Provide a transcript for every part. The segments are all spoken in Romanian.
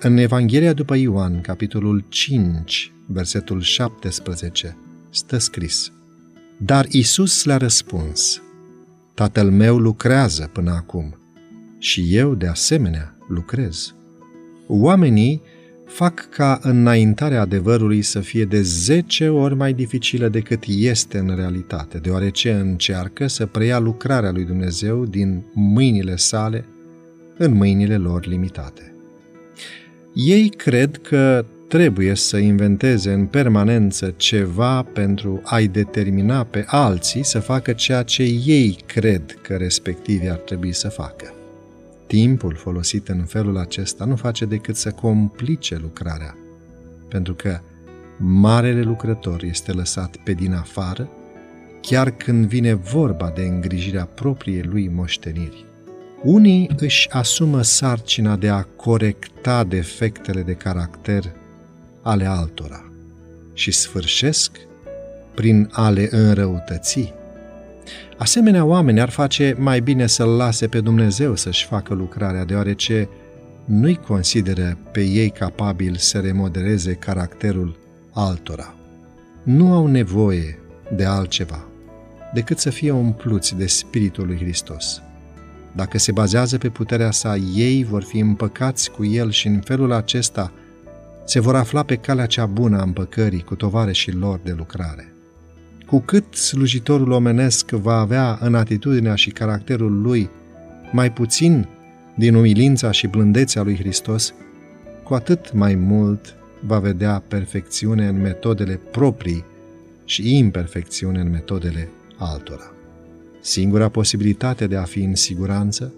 În Evanghelia după Ioan, capitolul 5, versetul 17, stă scris Dar Isus le-a răspuns, Tatăl meu lucrează până acum și eu de asemenea lucrez. Oamenii fac ca înaintarea adevărului să fie de zece ori mai dificilă decât este în realitate, deoarece încearcă să preia lucrarea lui Dumnezeu din mâinile sale în mâinile lor limitate. Ei cred că trebuie să inventeze în permanență ceva pentru a-i determina pe alții să facă ceea ce ei cred că respectivii ar trebui să facă. Timpul folosit în felul acesta nu face decât să complice lucrarea, pentru că marele lucrător este lăsat pe din afară, chiar când vine vorba de îngrijirea propriei lui moșteniri. Unii își asumă sarcina de a corecta defectele de caracter ale altora și sfârșesc prin a le înrăutăți. Asemenea oameni ar face mai bine să-L lase pe Dumnezeu să-și facă lucrarea, deoarece nu-i consideră pe ei capabil să remodeleze caracterul altora. Nu au nevoie de altceva decât să fie umpluți de Spiritul lui Hristos. Dacă se bazează pe puterea sa, ei vor fi împăcați cu el și în felul acesta se vor afla pe calea cea bună a împăcării cu tovarășii lor de lucrare. Cu cât slujitorul omenesc va avea în atitudinea și caracterul lui mai puțin din umilința și blândețea lui Hristos, cu atât mai mult va vedea perfecțiune în metodele proprii și imperfecțiune în metodele altora. Singura posibilitate de a fi în siguranță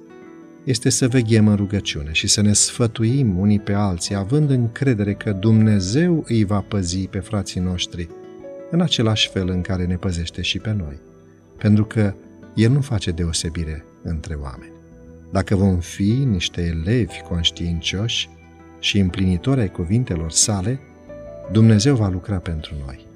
este să veghem în rugăciune și să ne sfătuim unii pe alții, având încredere că Dumnezeu îi va păzi pe frații noștri în același fel în care ne păzește și pe noi, pentru că El nu face deosebire între oameni. Dacă vom fi niște elevi conștiincioși și împlinitori ai cuvintelor sale, Dumnezeu va lucra pentru noi.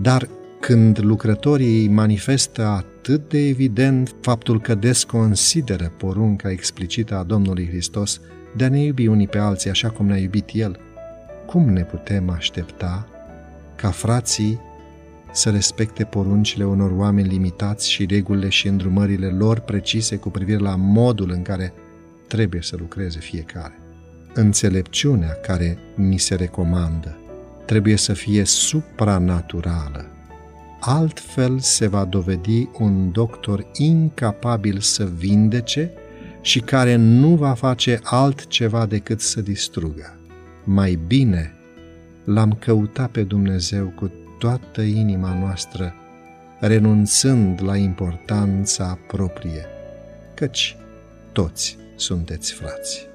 Dar când lucrătorii manifestă atât de evident faptul că desconsideră porunca explicită a Domnului Hristos de a ne iubi unii pe alții așa cum ne-a iubit El, cum ne putem aștepta ca frații să respecte poruncile unor oameni limitați și regulile și îndrumările lor precise cu privire la modul în care trebuie să lucreze fiecare. Înțelepciunea care ni se recomandă trebuie să fie supranaturală. Altfel se va dovedi un doctor incapabil să vindece și care nu va face altceva decât să distrugă. Mai bine l-am căutat pe Dumnezeu cu toată inima noastră, renunțând la importanța proprie, căci toți sunteți frați.